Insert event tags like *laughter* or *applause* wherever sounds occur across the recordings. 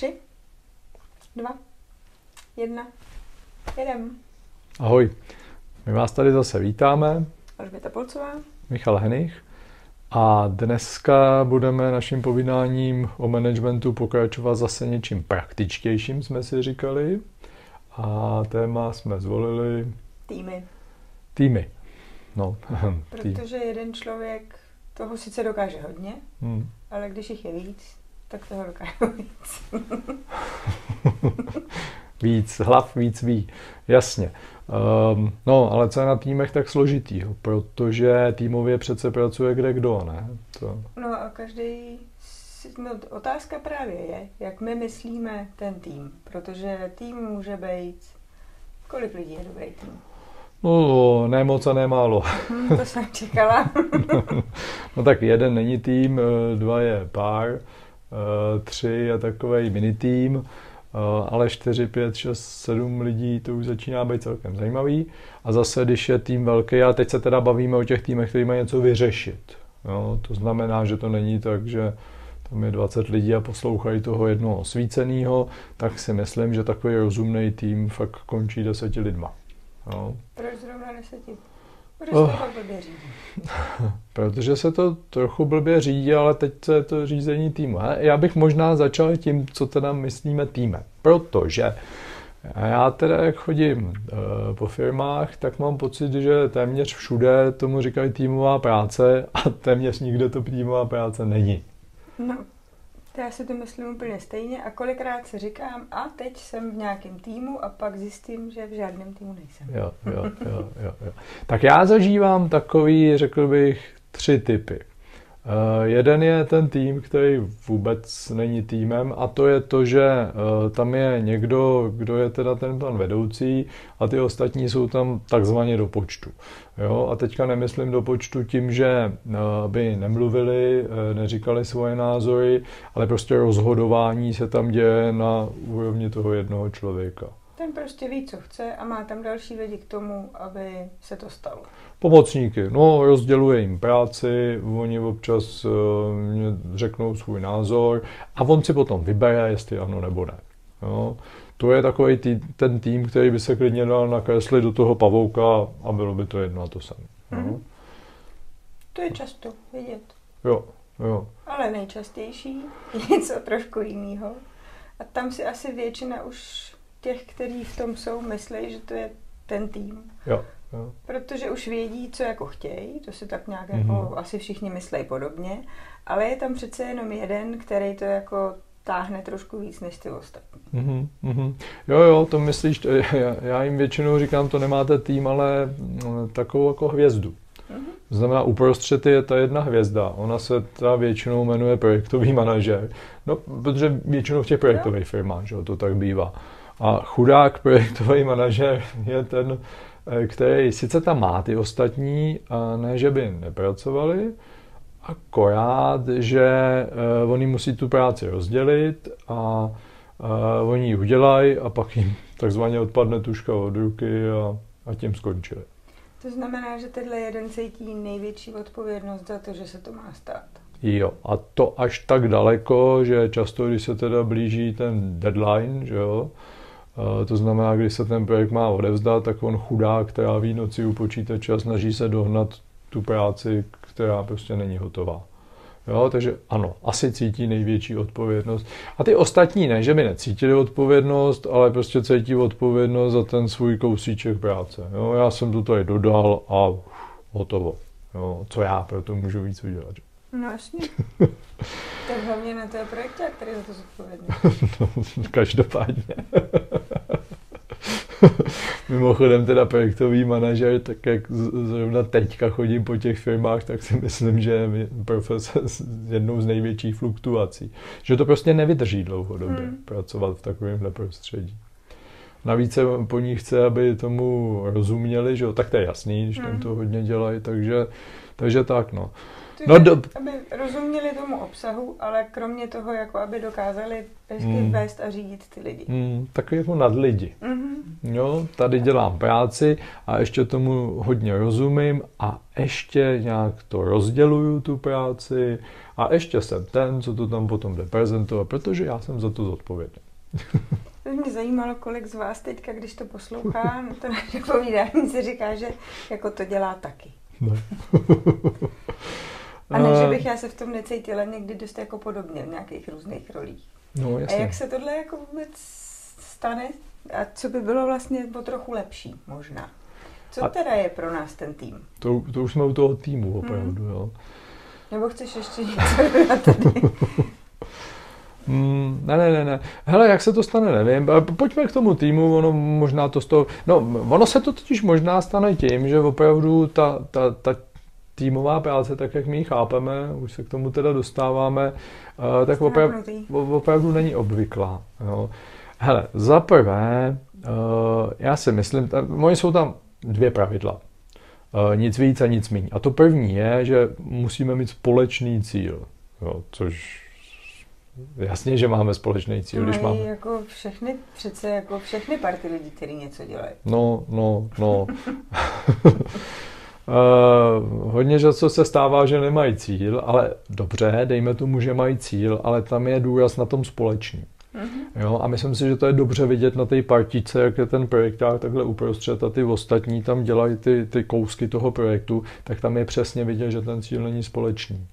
Tři, dva, jedna, jedem. Ahoj, my vás tady zase vítáme, Alžběta Polcová. Michal Henich. A dneska budeme naším povídáním o managementu pokračovat zase něčím praktičtějším, jsme si říkali. A téma jsme zvolili Týmy. týmy. No, *laughs* tým. Protože jeden člověk toho sice dokáže hodně, Hmm. ale když jich je víc, tak toho dokáže víc. *laughs* Víc hlav, víc ví. Jasně. Um, no, ale co je na týmech tak složitýho? Protože týmově přece pracuje kde kdo, ne? To, No a každý, no, otázka právě je, jak my myslíme ten tým, protože tým může být, kolik lidí je dobrý tým? no, ne moc a ne málo. Hm, to jsem čekala. *laughs* No tak jeden není tým, eh, dva je pár, tři je takový mini tým, eh, ale čtyři, pět, šest, sedm lidí to už začíná být celkem zajímavý. A zase, když je tým velký, a teď se teda bavíme o těch týmech, který mají něco vyřešit. Jo, to znamená, že to není tak, že tam je 20 lidí a poslouchají toho jednoho osvíceného, tak si myslím, že takový rozumný tým fakt končí deseti lidma. Jo. Proč zrovna deseti? Protože Oh. *laughs* Protože se to trochu blbě řídí, ale teď se je to řízení týmu. Já bych možná začal tím, co teda myslíme týmem. Protože já teda, jak chodím e, po firmách, tak mám pocit, že téměř všude tomu říkají týmová práce a téměř nikde to týmová práce není. No, já si to myslím úplně stejně a kolikrát si říkám, a teď jsem v nějakém týmu a pak zjistím, že v žádném týmu nejsem. Jo, jo, jo, jo, jo. Tak já zažívám takový, řekl bych, tři typy. Uh, jeden je ten tým, který vůbec není týmem a to je to, že uh, tam je někdo, kdo je teda ten pan vedoucí a ty ostatní jsou tam takzvaně do počtu. Jo? A teďka nemyslím do počtu tím, že uh, by nemluvili, neříkali svoje názory, ale prostě rozhodování se tam děje na úrovni toho jednoho člověka. Ten prostě ví, co chce a má tam další lidi k tomu, aby se to stalo. Pomocníky, no rozděluje jim práci, oni občas uh, řeknou svůj názor a on si potom vybere, jestli ano nebo ne. Jo? To je takový tý, ten tým, který by se klidně dal nakreslit do toho pavouka a bylo by to jedno a to samé. Mhm. To je často vidět. Jo, jo. Ale nejčastější je něco trošku jiného. A tam si asi většina už těch, kteří v tom jsou, myslí, že to je ten tým. Jo, jo. Protože už vědí, co jako chtějí, to si tak nějak Mhm. jako asi všichni myslí podobně, ale je tam přece jenom jeden, který to jako táhne trošku víc než ty ostatní. Mhm, mhm. Jo, jo, to myslíš, já, já jim většinou říkám, to nemáte tým, ale mm, takovou jako hvězdu. Mhm. To znamená, uprostřed je ta jedna hvězda. Ona se ta většinou jmenuje projektový manažer. No, protože většinou v těch projektových firmách, že jo, to tak bývá. A chudák projektový manažer je ten, eh, který sice tam má ty ostatní, ne, že by nepracovali, akorát, že uh, oni musí tu práci rozdělit a uh, oni ji udělají a pak jim takzvaně odpadne tuška od ruky a, a tím skončili. To znamená, že tenhle jeden cítí největší odpovědnost za to, že se to má stát. Jo, a to až tak daleko, že často, když se teda blíží ten deadline, že jo, eh, to znamená, když se ten projekt má odevzdat, tak on chudák tráví noci u počítače a snaží se dohnat tu práci, která prostě není hotová. Jo, takže ano, asi cítí největší odpovědnost. A ty ostatní ne, že by necítili odpovědnost, ale prostě cítí odpovědnost za ten svůj kousíček práce. Jo, já jsem to tady dodal a uf, hotovo. Jo, co já pro to můžu víc udělat. že? No jasně. *laughs* tak hlavně na to je projekte, který za to zodpovědný. *laughs* No, *laughs* každopádně. *laughs* Mimochodem teda projektový manažer, tak jak zrovna teďka chodím po těch firmách, tak si myslím, že je profese s jednou z největších fluktuací. Že to prostě nevydrží dlouhodobě Hmm. pracovat v takovémhle prostředí. Navíc se po ní chce, aby tomu rozuměli, že jo, tak to je jasný, když tam Hmm. to hodně dělají, takže, takže tak no. No, do... aby rozuměli tomu obsahu, ale kromě toho, jako aby dokázali hezky mm. vést a řídit ty lidi. Mm, takový jako nad lidi. Mm-hmm. Jo, tady dělám práci a ještě tomu hodně rozumím a ještě nějak to rozděluju tu práci a ještě jsem ten, co to tam potom jde prezentovat, protože já jsem za to zodpovědný. *laughs* To mě zajímalo, kolik z vás teďka, když to poslouchá, *laughs* to naše povídání se říká, že jako to dělá taky. No. *laughs* A ne, že bych já se v tom necítila někdy dost jako podobně v nějakých různých rolích. No, jasně. A jak se tohle jako vůbec stane? A co by bylo vlastně o trochu lepší možná? Co a teda je pro nás ten tým? To, to už jsme u toho týmu opravdu, hmm. jo. Nebo chceš ještě něco na tady? *laughs* Mm, ne, ne, ne, ne. Hele, jak se to stane, nevím. Pojďme k tomu týmu, ono možná to z toho... No, ono se to totiž možná stane tím, že opravdu ta, ta, ta týmová práce, tak jak my ji chápeme, už se k tomu teda dostáváme, uh, tak opravdu, opravdu není obvyklá. Jo. Hele, za prvé, uh, já si myslím, moje jsou tam dvě pravidla. Uh, nic víc a nic méně. A to první je, že musíme mít společný cíl, jo, což Jasně, že máme společný cíl, když máme. jako všechny, přece jako všechny party lidí, kteří něco dělají. No, no, no. *laughs* Uh, hodně co se stává, že nemají cíl, ale dobře, dejme tomu, že mají cíl, ale tam je důraz na tom společný. Mm-hmm. Jo, a myslím si, že to je dobře vidět na té partice, jak je ten projekták takhle uprostřed a ty ostatní tam dělají ty, ty kousky toho projektu, tak tam je přesně vidět, že ten cíl není společný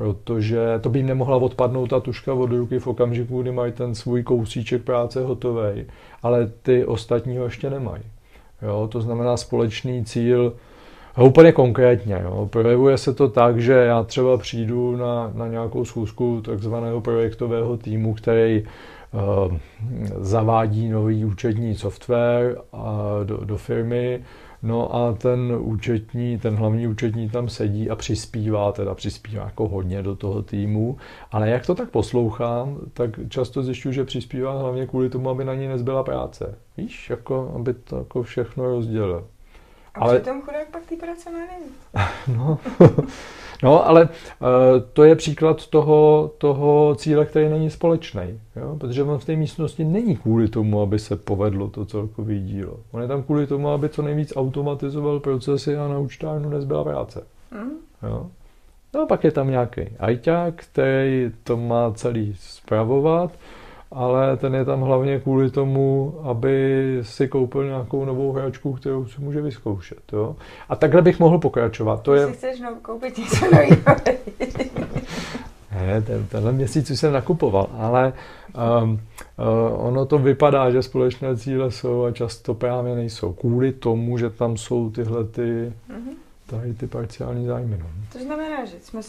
protože to by jim nemohla odpadnout ta tuška od ruky v okamžiku, kdy mají ten svůj kousíček práce hotový, ale ty ostatní ho ještě nemají. Jo, to znamená společný cíl, úplně konkrétně. Jo. Projevuje se to tak, že já třeba přijdu na, na nějakou schůzku takzvaného projektového týmu, který uh, zavádí nový účetní software uh, do, do firmy, No a ten účetní, ten hlavní účetní tam sedí a přispívá, teda přispívá jako hodně do toho týmu, ale jak to tak poslouchám, tak často zjišťuji, že přispívá hlavně kvůli tomu, aby na ní nezbyla práce. Víš, jako aby to jako všechno rozdělil. A ale... přitom chudák pak ty práce má *laughs* no, *laughs* no, ale uh, to je příklad toho, toho cíle, který není společný. Jo? Protože on v té místnosti není kvůli tomu, aby se povedlo to celkové dílo. On je tam kvůli tomu, aby co nejvíc automatizoval procesy a na účtárnu nezbyla práce. Mm. Jo? No a pak je tam nějaký ajťák, který to má celý zpravovat ale ten je tam hlavně kvůli tomu, aby si koupil nějakou novou hračku, kterou si může vyzkoušet. Jo? A takhle bych mohl pokračovat. To je... Si chceš no, koupit něco nového. *laughs* ne, ten, tenhle měsíc už jsem nakupoval, ale um, uh, ono to vypadá, že společné cíle jsou a často právě nejsou. Kvůli tomu, že tam jsou tyhle ty, mm-hmm. tady ty parciální zájmy. No. To znamená, že jsme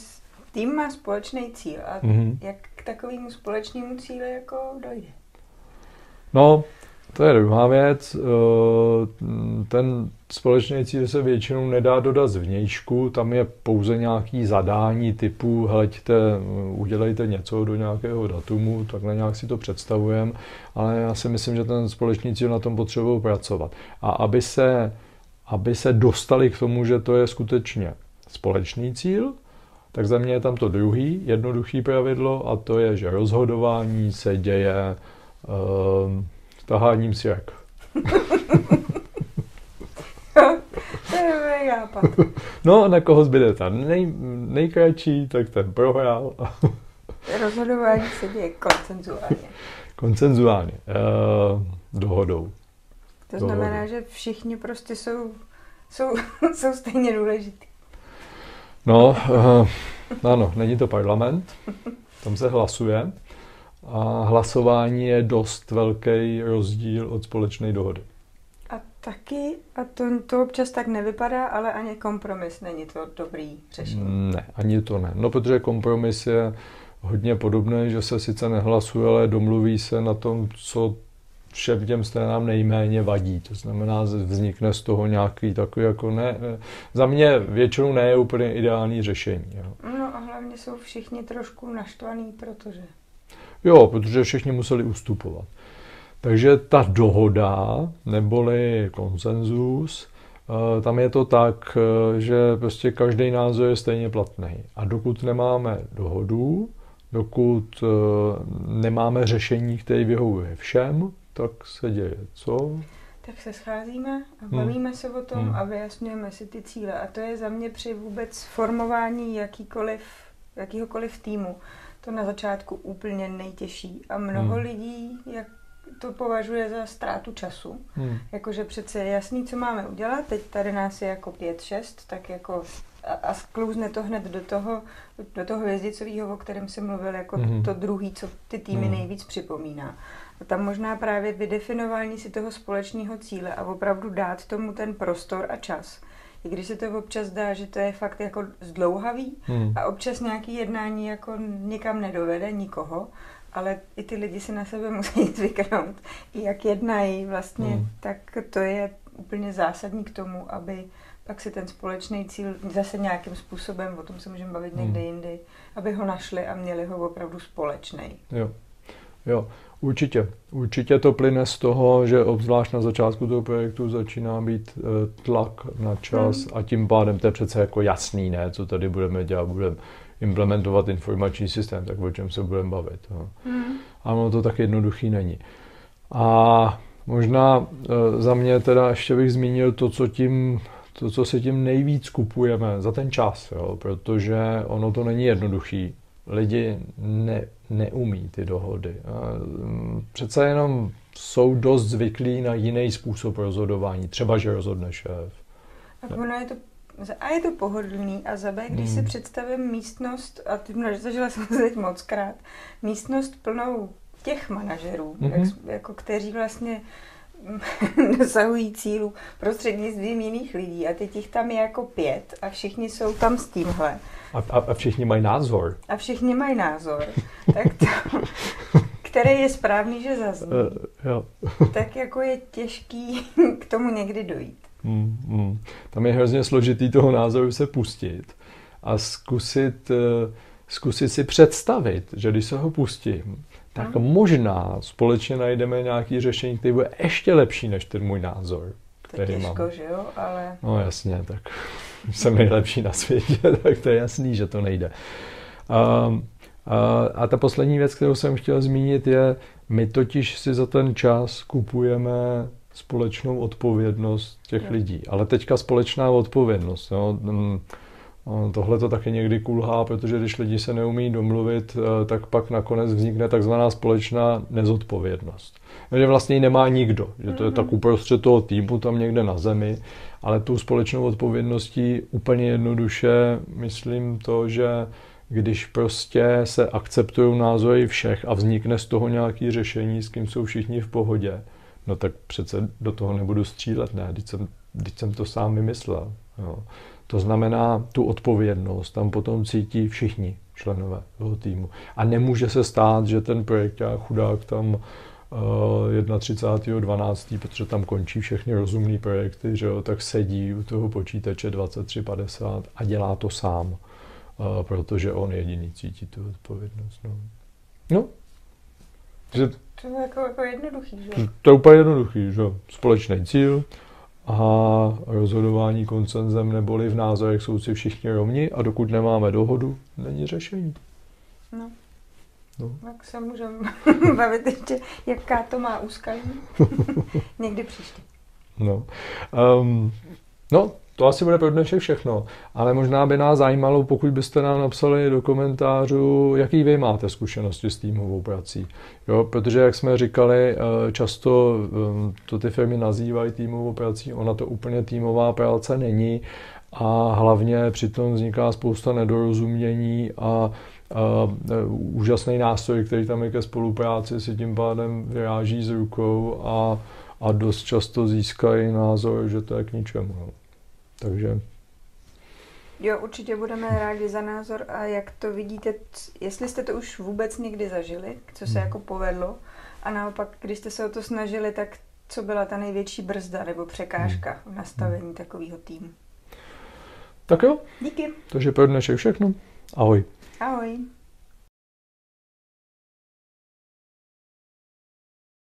tým má společný cíl a mm-hmm. jak takovému společnému cíli jako dojde? No, to je druhá věc. Eh, ten společný cíl se většinou nedá dodat zvnějšku, tam je pouze nějaký zadání typu hleďte, udělejte něco do nějakého datumu, takhle nějak si to představujeme, ale já si myslím, že ten společný cíl na tom potřebují pracovat. A aby se, aby se dostali k tomu, že to je skutečně společný cíl, tak za mě je tam to druhý, jednoduchý pravidlo a to je, že rozhodování se děje uh, taháním jak. *laughs* to je *laughs* No, na koho zbyde ta nej, nejkratší, tak ten prohrál. *laughs* Rozhodování se děje koncenzuálně. Koncenzuálně. Uh, dohodou. To znamená, dohodou. že všichni prostě jsou, jsou, jsou stejně důležitý. No, uh, ano, není to parlament, tam se hlasuje a hlasování je dost velký rozdíl od společné dohody. A taky, a to, to občas tak nevypadá, ale ani kompromis není to dobrý řešení. Ne, ani to ne. No, protože kompromis je hodně podobný, že se sice nehlasuje, ale domluví se na tom, co všem těm stranám nejméně vadí. To znamená, vznikne z toho nějaký takový jako ne, za mě většinou ne je úplně ideální řešení. Jo. No a hlavně jsou všichni trošku naštvaný, protože... Jo, protože všichni museli ustupovat. Takže ta dohoda, neboli konsenzus, tam je to tak, že prostě každý názor je stejně platný. A dokud nemáme dohodu, dokud nemáme řešení, které vyhovuje všem, tak se děje. Co? Tak se scházíme a hmm. bavíme hmm. se o tom hmm. a vyjasňujeme si ty cíle. A to je za mě při vůbec formování jakýkoliv, jakýhokoliv týmu to na začátku úplně nejtěžší. A mnoho hmm. lidí jak to považuje za ztrátu času. Hmm. Jakože přece je jasný, co máme udělat. Teď tady nás je jako pět, šest, tak jako a, a sklouzne to hned do toho, do toho hvězdicového, o kterém jsem mluvil, jako hmm. to druhý, co ty týmy hmm. nejvíc připomíná. A tam možná právě vydefinování si toho společného cíle a opravdu dát tomu ten prostor a čas. I když se to občas dá, že to je fakt jako zdlouhavý hmm. a občas nějaký jednání jako nikam nedovede nikoho, ale i ty lidi si na sebe musí *laughs* zvyknout. I jak jednají vlastně, hmm. tak to je úplně zásadní k tomu, aby pak si ten společný cíl zase nějakým způsobem, o tom se můžeme bavit někde hmm. jindy, aby ho našli a měli ho opravdu společný. Jo, jo. Určitě. Určitě to plyne z toho, že obzvlášť na začátku toho projektu začíná být eh, tlak na čas hmm. a tím pádem to je přece jako jasný, ne, co tady budeme dělat, budeme implementovat informační systém, tak o čem se budeme bavit. No. Hmm. A ono to tak jednoduchý není. A možná e, za mě teda ještě bych zmínil to, co tím to, co se tím nejvíc kupujeme za ten čas, jo, protože ono to není jednoduchý. Lidi ne, neumí ty dohody. Mm, přece jenom jsou dost zvyklí na jiný způsob rozhodování. Třeba, že rozhodne šéf. A ono je to a je to pohodlný a za B, když hmm. si představím místnost, a ty zažila *laughs* jsem to teď moc krát, místnost plnou těch manažerů, hmm. jak, jako kteří vlastně *laughs* dosahují cílů prostřednictvím jiných lidí a teď jich tam je jako pět a všichni jsou tam s tímhle. A, a, a všichni mají názor. A všichni mají názor. tak to, *laughs* který je správný, že zazní. Uh, jo. *laughs* tak jako je těžký k tomu někdy dojít. Mm, mm. Tam je hrozně složitý toho názoru se pustit a zkusit, uh, zkusit si představit, že když se ho pustím, tak hmm. možná společně najdeme nějaký řešení, které bude ještě lepší než ten můj názor. Který to těžko, mám. že jo, ale... No jasně, tak *laughs* jsem nejlepší na světě, *laughs* tak to je jasný, že to nejde. Um, a, a ta poslední věc, kterou jsem chtěl zmínit, je, my totiž si za ten čas kupujeme společnou odpovědnost těch jo. lidí. Ale teďka společná odpovědnost. Jo. Tohle to taky někdy kulhá, protože když lidi se neumí domluvit, eh, tak pak nakonec vznikne takzvaná společná nezodpovědnost. Že vlastně ji nemá nikdo, že to je tak mhm. uprostřed toho týmu tam někde na zemi, ale tou společnou odpovědností úplně jednoduše myslím to, že když prostě se akceptují názory všech a vznikne z toho nějaké řešení, s kým jsou všichni v pohodě, no tak přece do toho nebudu střílet, ne, teď jsem, teď jsem to sám vymyslel. Jo. To znamená, tu odpovědnost tam potom cítí všichni členové toho týmu. A nemůže se stát, že ten projekt chudák tam uh, eh, 31.12., protože tam končí všechny rozumné projekty, že jo, tak sedí u toho počítače 2350 a dělá to sám, uh, protože on jediný cítí tu odpovědnost. No. no. Že, to je jako, jako jednoduchý, že? To je úplně jednoduchý, že Společný cíl, a rozhodování koncenzem neboli v názorech jsou si všichni rovni a dokud nemáme dohodu, není řešení. No. no. Tak se můžeme *laughs* bavit ještě, jaká to má úskalí. *laughs* Někdy příště. No. Um, no, to asi bude pro dnešek všechno, ale možná by nás zajímalo, pokud byste nám napsali do komentářů, jaký vy máte zkušenosti s týmovou prací. Jo, protože, jak jsme říkali, eh, často ehm, to ty firmy nazývají týmovou prací, ona to úplně týmová práce není a hlavně přitom vzniká spousta nedorozumění a, a e, úžasný nástroj, který tam je ke spolupráci, si tím pádem vyráží z rukou a, a dost často získají názor, že to je k ničemu. No. Takže... Jo, určitě budeme rádi za názor a jak to vidíte, jestli jste to už vůbec někdy zažili, co se hmm. jako povedlo a naopak, když jste se o to snažili, tak co byla ta největší brzda nebo překážka hmm. v nastavení takového týmu? Tak jo. Díky. Takže pro dnešek všechno. Ahoj. Ahoj.